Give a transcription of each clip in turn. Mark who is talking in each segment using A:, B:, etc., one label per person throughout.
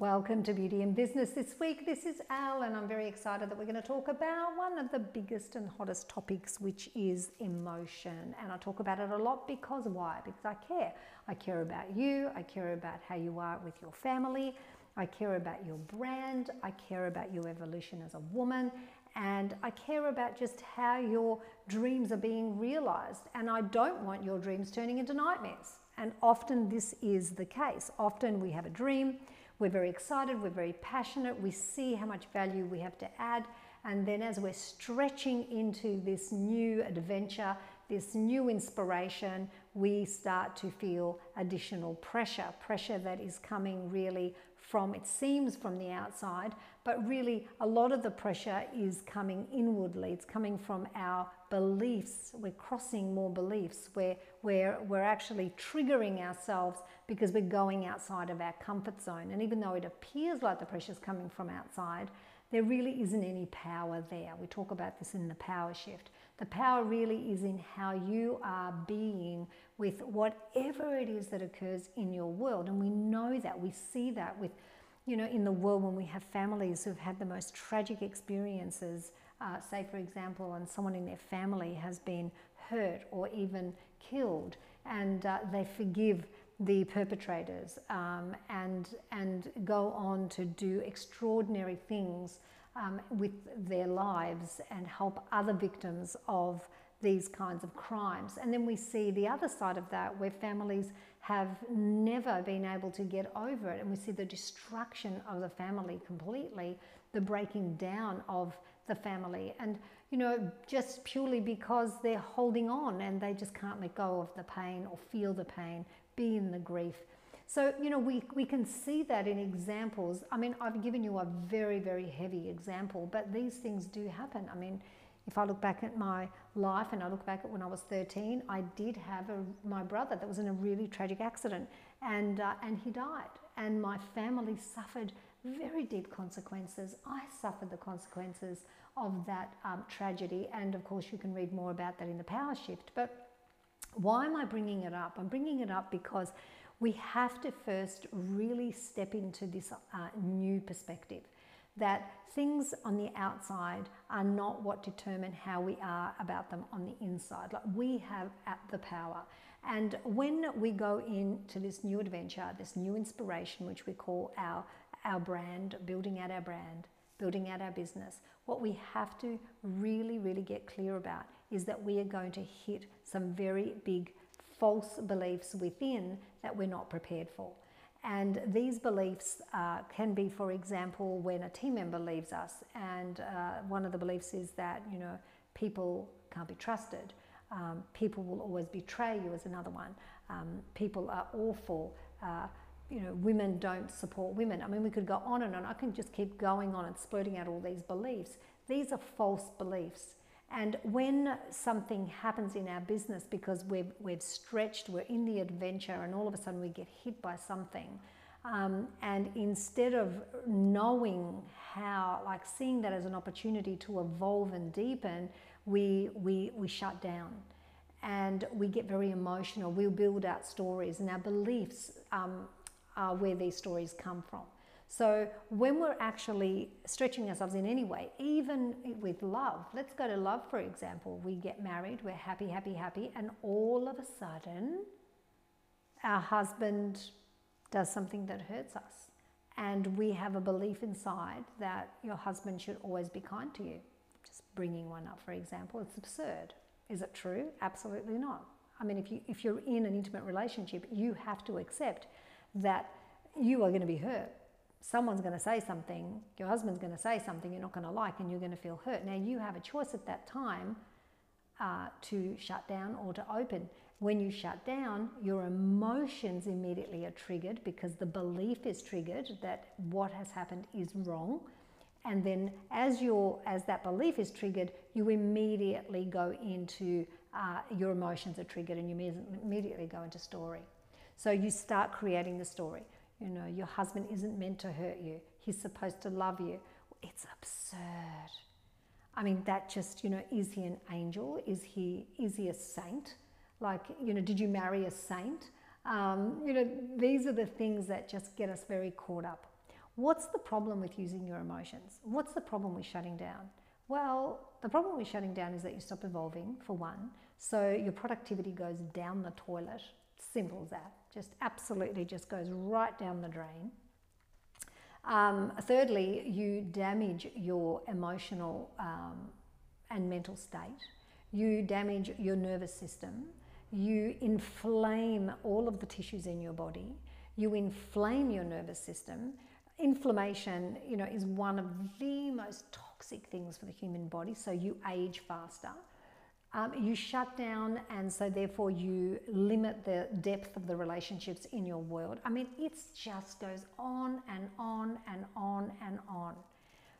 A: Welcome to Beauty and Business this week. This is Elle, and I'm very excited that we're going to talk about one of the biggest and hottest topics, which is emotion. And I talk about it a lot because why? Because I care. I care about you, I care about how you are with your family, I care about your brand, I care about your evolution as a woman, and I care about just how your dreams are being realized. And I don't want your dreams turning into nightmares. And often this is the case. Often we have a dream we're very excited, we're very passionate, we see how much value we have to add. And then as we're stretching into this new adventure, this new inspiration, we start to feel additional pressure, pressure that is coming really from, it seems from the outside, but really a lot of the pressure is coming inwardly. It's coming from our beliefs. We're crossing more beliefs where we're, we're actually triggering ourselves because we're going outside of our comfort zone. And even though it appears like the pressure is coming from outside, there really isn't any power there. We talk about this in the power shift. The power really is in how you are being with whatever it is that occurs in your world. And we know that, we see that with, you know, in the world when we have families who've had the most tragic experiences. Uh, say, for example, and someone in their family has been hurt or even killed, and uh, they forgive the perpetrators um, and, and go on to do extraordinary things um, with their lives and help other victims of these kinds of crimes. And then we see the other side of that where families have never been able to get over it and we see the destruction of the family completely, the breaking down of the family. And, you know, just purely because they're holding on and they just can't let go of the pain or feel the pain, be in the grief. So, you know, we, we can see that in examples. I mean, I've given you a very, very heavy example, but these things do happen. I mean, if I look back at my life and I look back at when I was 13, I did have a, my brother that was in a really tragic accident and, uh, and he died. And my family suffered very deep consequences. I suffered the consequences of that um, tragedy. And of course, you can read more about that in the power shift. But why am I bringing it up? I'm bringing it up because we have to first really step into this uh, new perspective that things on the outside are not what determine how we are about them on the inside. Like we have at the power. And when we go into this new adventure, this new inspiration, which we call our, our brand, building out our brand, building out our business, what we have to really, really get clear about is that we are going to hit some very big false beliefs within that we're not prepared for. And these beliefs uh, can be, for example, when a team member leaves us, and uh, one of the beliefs is that you know people can't be trusted. Um, people will always betray you is another one. Um, people are awful. Uh, you know, women don't support women. I mean, we could go on and on. I can just keep going on and splurting out all these beliefs. These are false beliefs. And when something happens in our business because we've, we've stretched, we're in the adventure, and all of a sudden we get hit by something, um, and instead of knowing how, like seeing that as an opportunity to evolve and deepen, we, we, we shut down and we get very emotional. We'll build out stories, and our beliefs um, are where these stories come from. So when we're actually stretching ourselves in any way, even with love, let's go to love for example. We get married, we're happy, happy, happy, and all of a sudden, our husband does something that hurts us. And we have a belief inside that your husband should always be kind to you. Just bringing one up, for example, it's absurd. Is it true? Absolutely not. I mean, if, you, if you're in an intimate relationship, you have to accept that you are going to be hurt someone's going to say something, your husband's going to say something you're not going to like, and you're going to feel hurt. Now, you have a choice at that time uh, to shut down or to open. When you shut down, your emotions immediately are triggered because the belief is triggered that what has happened is wrong. And then, as your as that belief is triggered, you immediately go into uh, your emotions are triggered, and you immediately go into story. So you start creating the story. You know, your husband isn't meant to hurt you. He's supposed to love you. It's absurd. I mean, that just, you know, is he an angel? Is he, is he a saint? Like, you know, did you marry a saint? Um, you know, these are the things that just get us very caught up. What's the problem with using your emotions? What's the problem with shutting down? Well, the problem with shutting down is that you stop evolving, for one. So your productivity goes down the toilet. Simple as that. Just absolutely just goes right down the drain. Um, thirdly, you damage your emotional um, and mental state. You damage your nervous system. You inflame all of the tissues in your body. You inflame your nervous system. Inflammation, you know, is one of the most toxic things for the human body. So you age faster. Um, you shut down, and so therefore you limit the depth of the relationships in your world. I mean, it just goes on and on and on and on.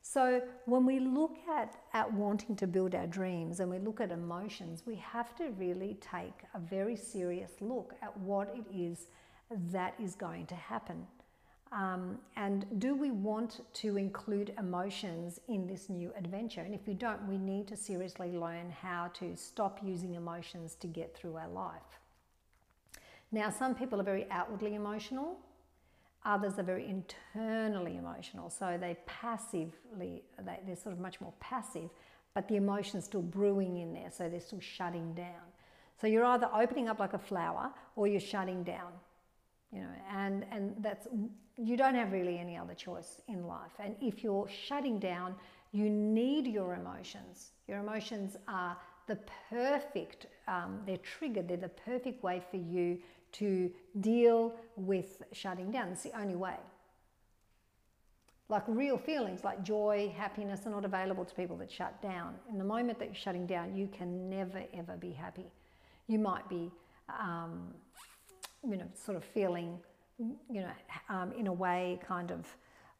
A: So when we look at, at wanting to build our dreams and we look at emotions, we have to really take a very serious look at what it is that is going to happen. Um, and do we want to include emotions in this new adventure? And if we don't, we need to seriously learn how to stop using emotions to get through our life. Now, some people are very outwardly emotional, Others are very internally emotional, so they passively, they, they're sort of much more passive, but the emotion's still brewing in there, so they're still shutting down. So you're either opening up like a flower or you're shutting down, you know, and, and that's, you don't have really any other choice in life. And if you're shutting down, you need your emotions. Your emotions are the perfect, um, they're triggered, they're the perfect way for you to deal with shutting down. It's the only way. Like real feelings like joy, happiness are not available to people that shut down. In the moment that you're shutting down, you can never ever be happy. You might be, um, you know, sort of feeling, you know, um, in a way kind of,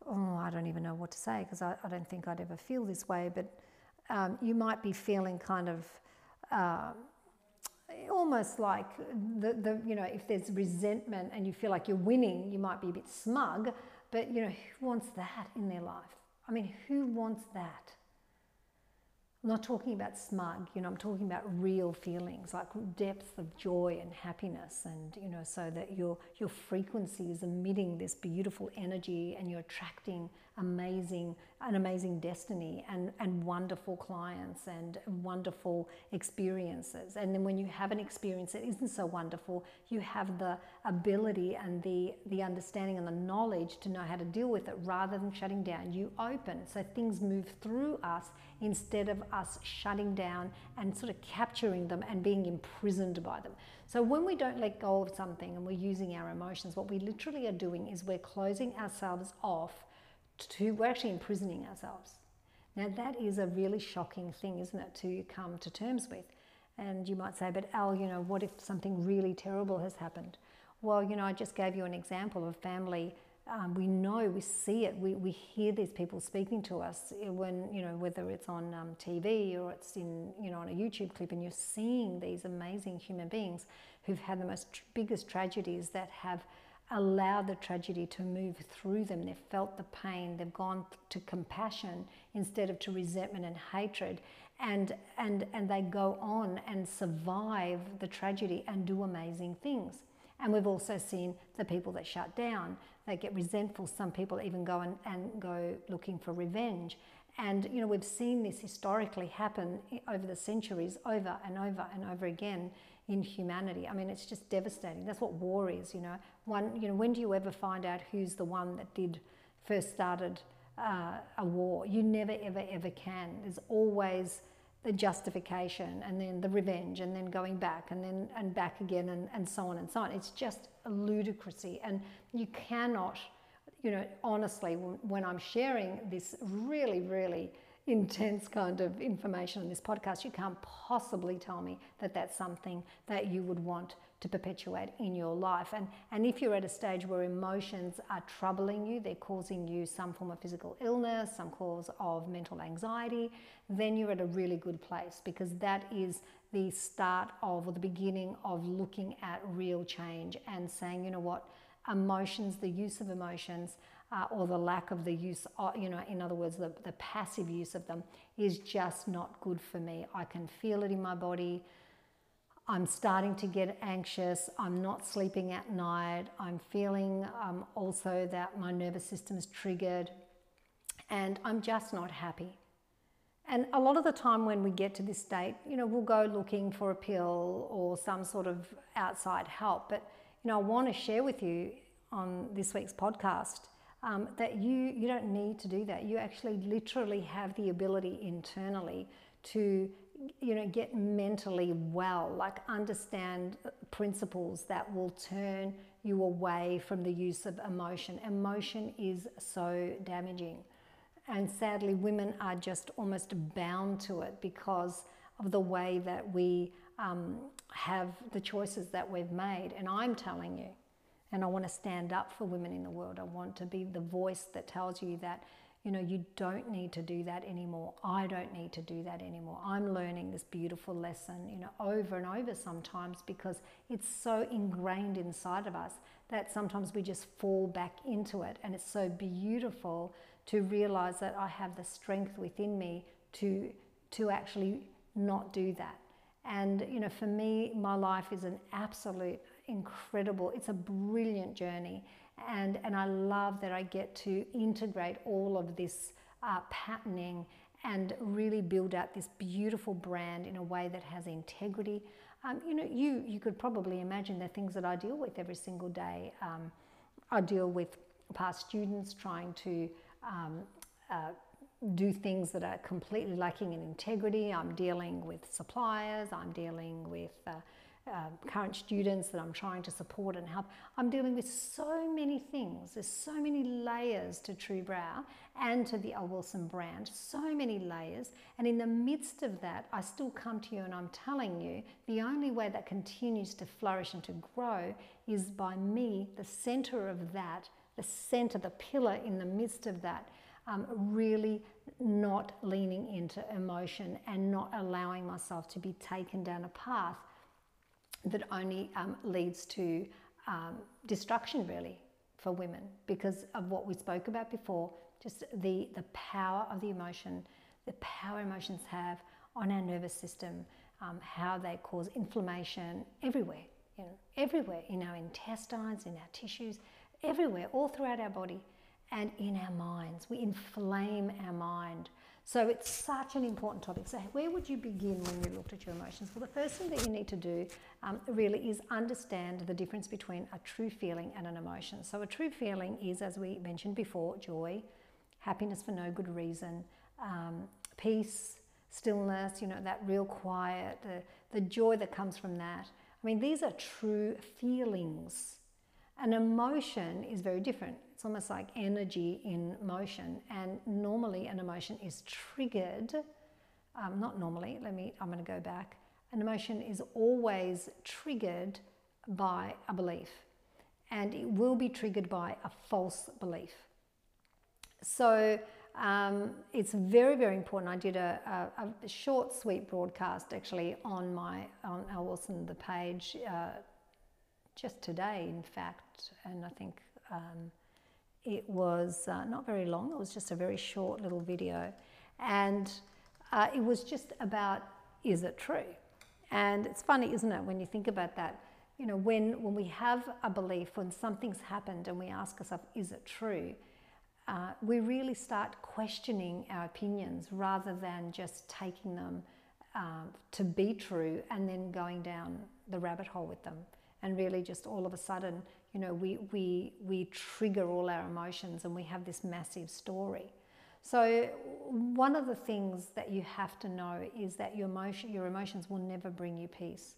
A: oh, I don't even know what to say because I, I, don't think I'd ever feel this way, but um, you might be feeling kind of, uh, almost like the, the, you know, if there's resentment and you feel like you're winning, you might be a bit smug, but, you know, who wants that in their life? I mean, who wants that? I'm not talking about smug, you know, I'm talking about real feelings like depth of joy and happiness and, you know, so that your, your frequency is emitting this beautiful energy and you're attracting amazing, an amazing destiny and, and wonderful clients and wonderful experiences. And then when you have an experience that isn't so wonderful, you have the ability and the, the understanding and the knowledge to know how to deal with it rather than shutting down. You open so things move through us instead of us shutting down and sort of capturing them and being imprisoned by them. So when we don't let go of something and we're using our emotions, what we literally are doing is we're closing ourselves off to, we're actually imprisoning ourselves. Now, that is a really shocking thing, isn't it, to come to terms with? And you might say, but Elle, you know, what if something really terrible has happened? Well, you know, I just gave you an example of family. Um, we know, we see it, we, we hear these people speaking to us when, you know, whether it's on um, TV or it's in, you know, on a YouTube clip, and you're seeing these amazing human beings who've had the most biggest tragedies that have allowed the tragedy to move through them. They've felt the pain. They've gone to compassion instead of to resentment and hatred. And, and, and they go on and survive the tragedy and do amazing things. And we've also seen the people that shut down. They get resentful. Some people even go and, and go looking for revenge. And you know we've seen this historically happen over the centuries, over and over and over again in humanity. I mean, it's just devastating. That's what war is, you know. One, you know, when do you ever find out who's the one that did first started uh, a war? You never, ever, ever can. There's always the justification and then the revenge and then going back and then and back again and, and so on and so on. It's just a ludicrousy and you cannot, you know, honestly, when I'm sharing this really, really intense kind of information on this podcast, you can't possibly tell me that that's something that you would want to perpetuate in your life. And, and if you're at a stage where emotions are troubling you, they're causing you some form of physical illness, some cause of mental anxiety, then you're at a really good place because that is the start of or the beginning of looking at real change and saying, you know what, emotions, the use of emotions, uh, or the lack of the use, of, you know, in other words, the, the passive use of them is just not good for me. I can feel it in my body. I'm starting to get anxious. I'm not sleeping at night. I'm feeling um, also that my nervous system is triggered and I'm just not happy. And a lot of the time when we get to this state, you know, we'll go looking for a pill or some sort of outside help. But, you know, I want to share with you on this week's podcast um, that you, you don't need to do that. You actually literally have the ability internally to you know get mentally well like understand principles that will turn you away from the use of emotion. Emotion is so damaging. And sadly women are just almost bound to it because of the way that we um, have the choices that we've made. And i'm telling you and I want to stand up for women in the world. I want to be the voice that tells you that, you know, you don't need to do that anymore. I don't need to do that anymore. I'm learning this beautiful lesson, you know, over and over sometimes because it's so ingrained inside of us that sometimes we just fall back into it. And it's so beautiful to realize that I have the strength within me to to actually not do that. And you know, for me, my life is an absolute incredible. It's a brilliant journey. And, and I love that I get to integrate all of this uh, patterning and really build out this beautiful brand in a way that has integrity. Um, you know, you, you could probably imagine the things that I deal with every single day. Um, I deal with past students trying to um, uh, do things that are completely lacking in integrity. I'm dealing with suppliers. I'm dealing with uh, uh, current students that I'm trying to support and help. I'm dealing with so many things. There's so many layers to True Brow and to the Elle Wilson brand, so many layers. And in the midst of that, I still come to you and I'm telling you the only way that continues to flourish and to grow is by me, the center of that, the center, the pillar in the midst of that. Um, really not leaning into emotion and not allowing myself to be taken down a path that only um, leads to um, destruction, really, for women because of what we spoke about before just the, the power of the emotion, the power emotions have on our nervous system, um, how they cause inflammation everywhere, you know, everywhere in our intestines, in our tissues, everywhere, all throughout our body and in our minds. We inflame our mind so it's such an important topic. So where would you begin when you looked at your emotions? Well, the first thing that you need to do um, really is understand the difference between a true feeling and an emotion. So a true feeling is, as we mentioned before, joy, happiness for no good reason, um, peace, stillness, you know, that real quiet, the, the joy that comes from that. I mean, these are true feelings. An emotion is very different. It's almost like energy in motion. And normally, an emotion is triggered. Um, not normally, let me, I'm going to go back. An emotion is always triggered by a belief, and it will be triggered by a false belief. So, um, it's very, very important. I did a, a, a, short, sweet broadcast actually on my on Elle Wilson the page uh, just today, in fact, and I think um, it was uh, not very long, it was just a very short little video. And uh, it was just about is it true? And it's funny, isn't it, when you think about that? You know, when, when we have a belief, when something's happened and we ask ourselves, is it true? Uh, we really start questioning our opinions rather than just taking them uh, to be true and then going down the rabbit hole with them and really just all of a sudden, you know, we, we, we trigger all our emotions and we have this massive story. So one of the things that you have to know is that your emotion, your emotions will never bring you peace.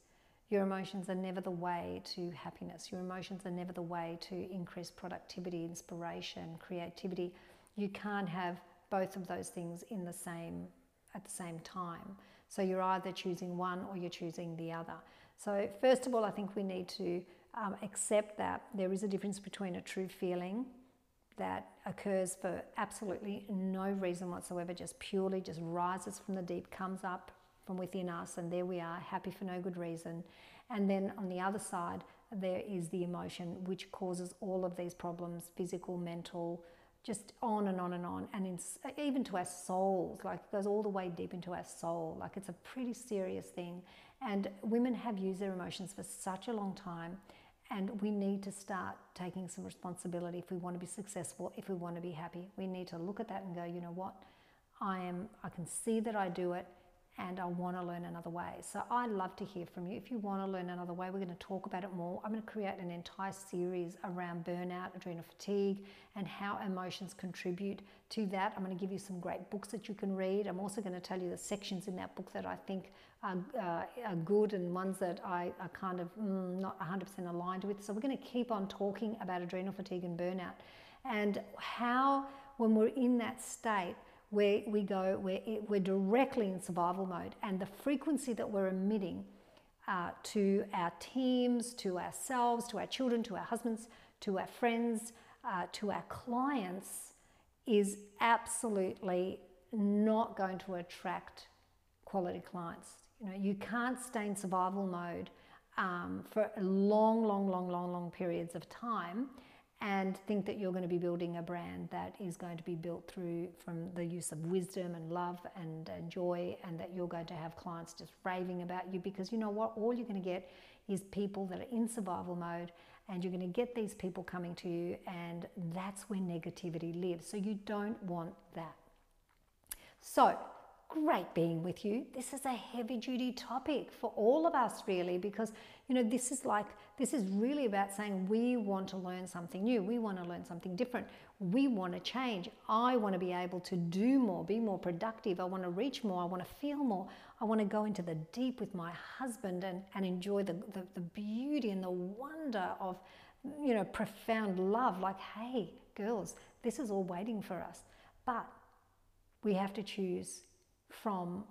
A: Your emotions are never the way to happiness. Your emotions are never the way to increase productivity, inspiration, creativity. You can't have both of those things in the same at the same time. So you're either choosing one or you're choosing the other. So, first of all, I think we need to um, accept that there is a difference between a true feeling that occurs for absolutely no reason whatsoever, just purely just rises from the deep, comes up from within us, and there we are, happy for no good reason. And then on the other side, there is the emotion which causes all of these problems physical, mental, just on and on and on. And in, even to our souls, like it goes all the way deep into our soul. Like it's a pretty serious thing. And women have used their emotions for such a long time. And we need to start taking some responsibility if we want to be successful, if we want to be happy. We need to look at that and go, you know what? I am I can see that I do it and I want to learn another way. So I love to hear from you. If you want to learn another way, we're going to talk about it more. I'm going to create an entire series around burnout, adrenal fatigue, and how emotions contribute to that. I'm going to give you some great books that you can read. I'm also going to tell you the sections in that book that I think are, uh, are good and ones that I are kind of mm, not 100% aligned with. So we're going to keep on talking about adrenal fatigue and burnout and how, when we're in that state, where we go, where we're directly in survival mode, and the frequency that we're emitting uh, to our teams, to ourselves, to our children, to our husbands, to our friends, uh, to our clients is absolutely not going to attract quality clients. You know, you can't stay in survival mode um, for long, long, long, long, long periods of time and think that you're going to be building a brand that is going to be built through from the use of wisdom and love and, and joy and that you're going to have clients just raving about you because you know what? All you're going to get is people that are in survival mode and you're going to get these people coming to you and that's where negativity lives. So you don't want that. So great being with you. This is a heavy duty topic for all of us, really, because you know this is like this is really about saying we want to learn something new, we want to learn something different, we want to change. I want to be able to do more, be more productive. I want to reach more. I want to feel more. I want to go into the deep with my husband and, and enjoy the, the, the beauty and the wonder of you know profound love. Like, hey, girls, this is all waiting for us, but we have to choose from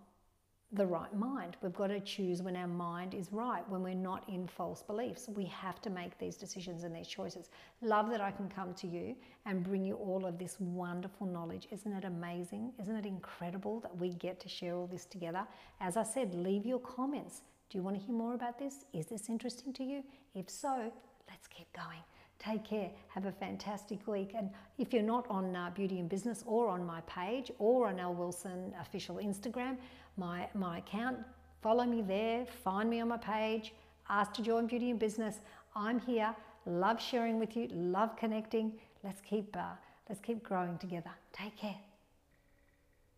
A: the right mind. We've got to choose when our mind is right, when we're not in false beliefs. We have to make these decisions and these choices. Love that I can come to you and bring you all of this wonderful knowledge. Isn't it amazing? Isn't it incredible that we get to share all this together? As I said, leave your comments. Do you want to hear more about this? Is this interesting to you? If so, let's keep going. Take care. Have a fantastic week. And if you're not on uh, Beauty and Business or on my page or on Elle Wilson official Instagram, my, my account, follow me there, find me on my page, ask to join Beauty and Business. I'm here. Love sharing with you, love connecting. Let's keep, uh, let's keep growing together. Take care.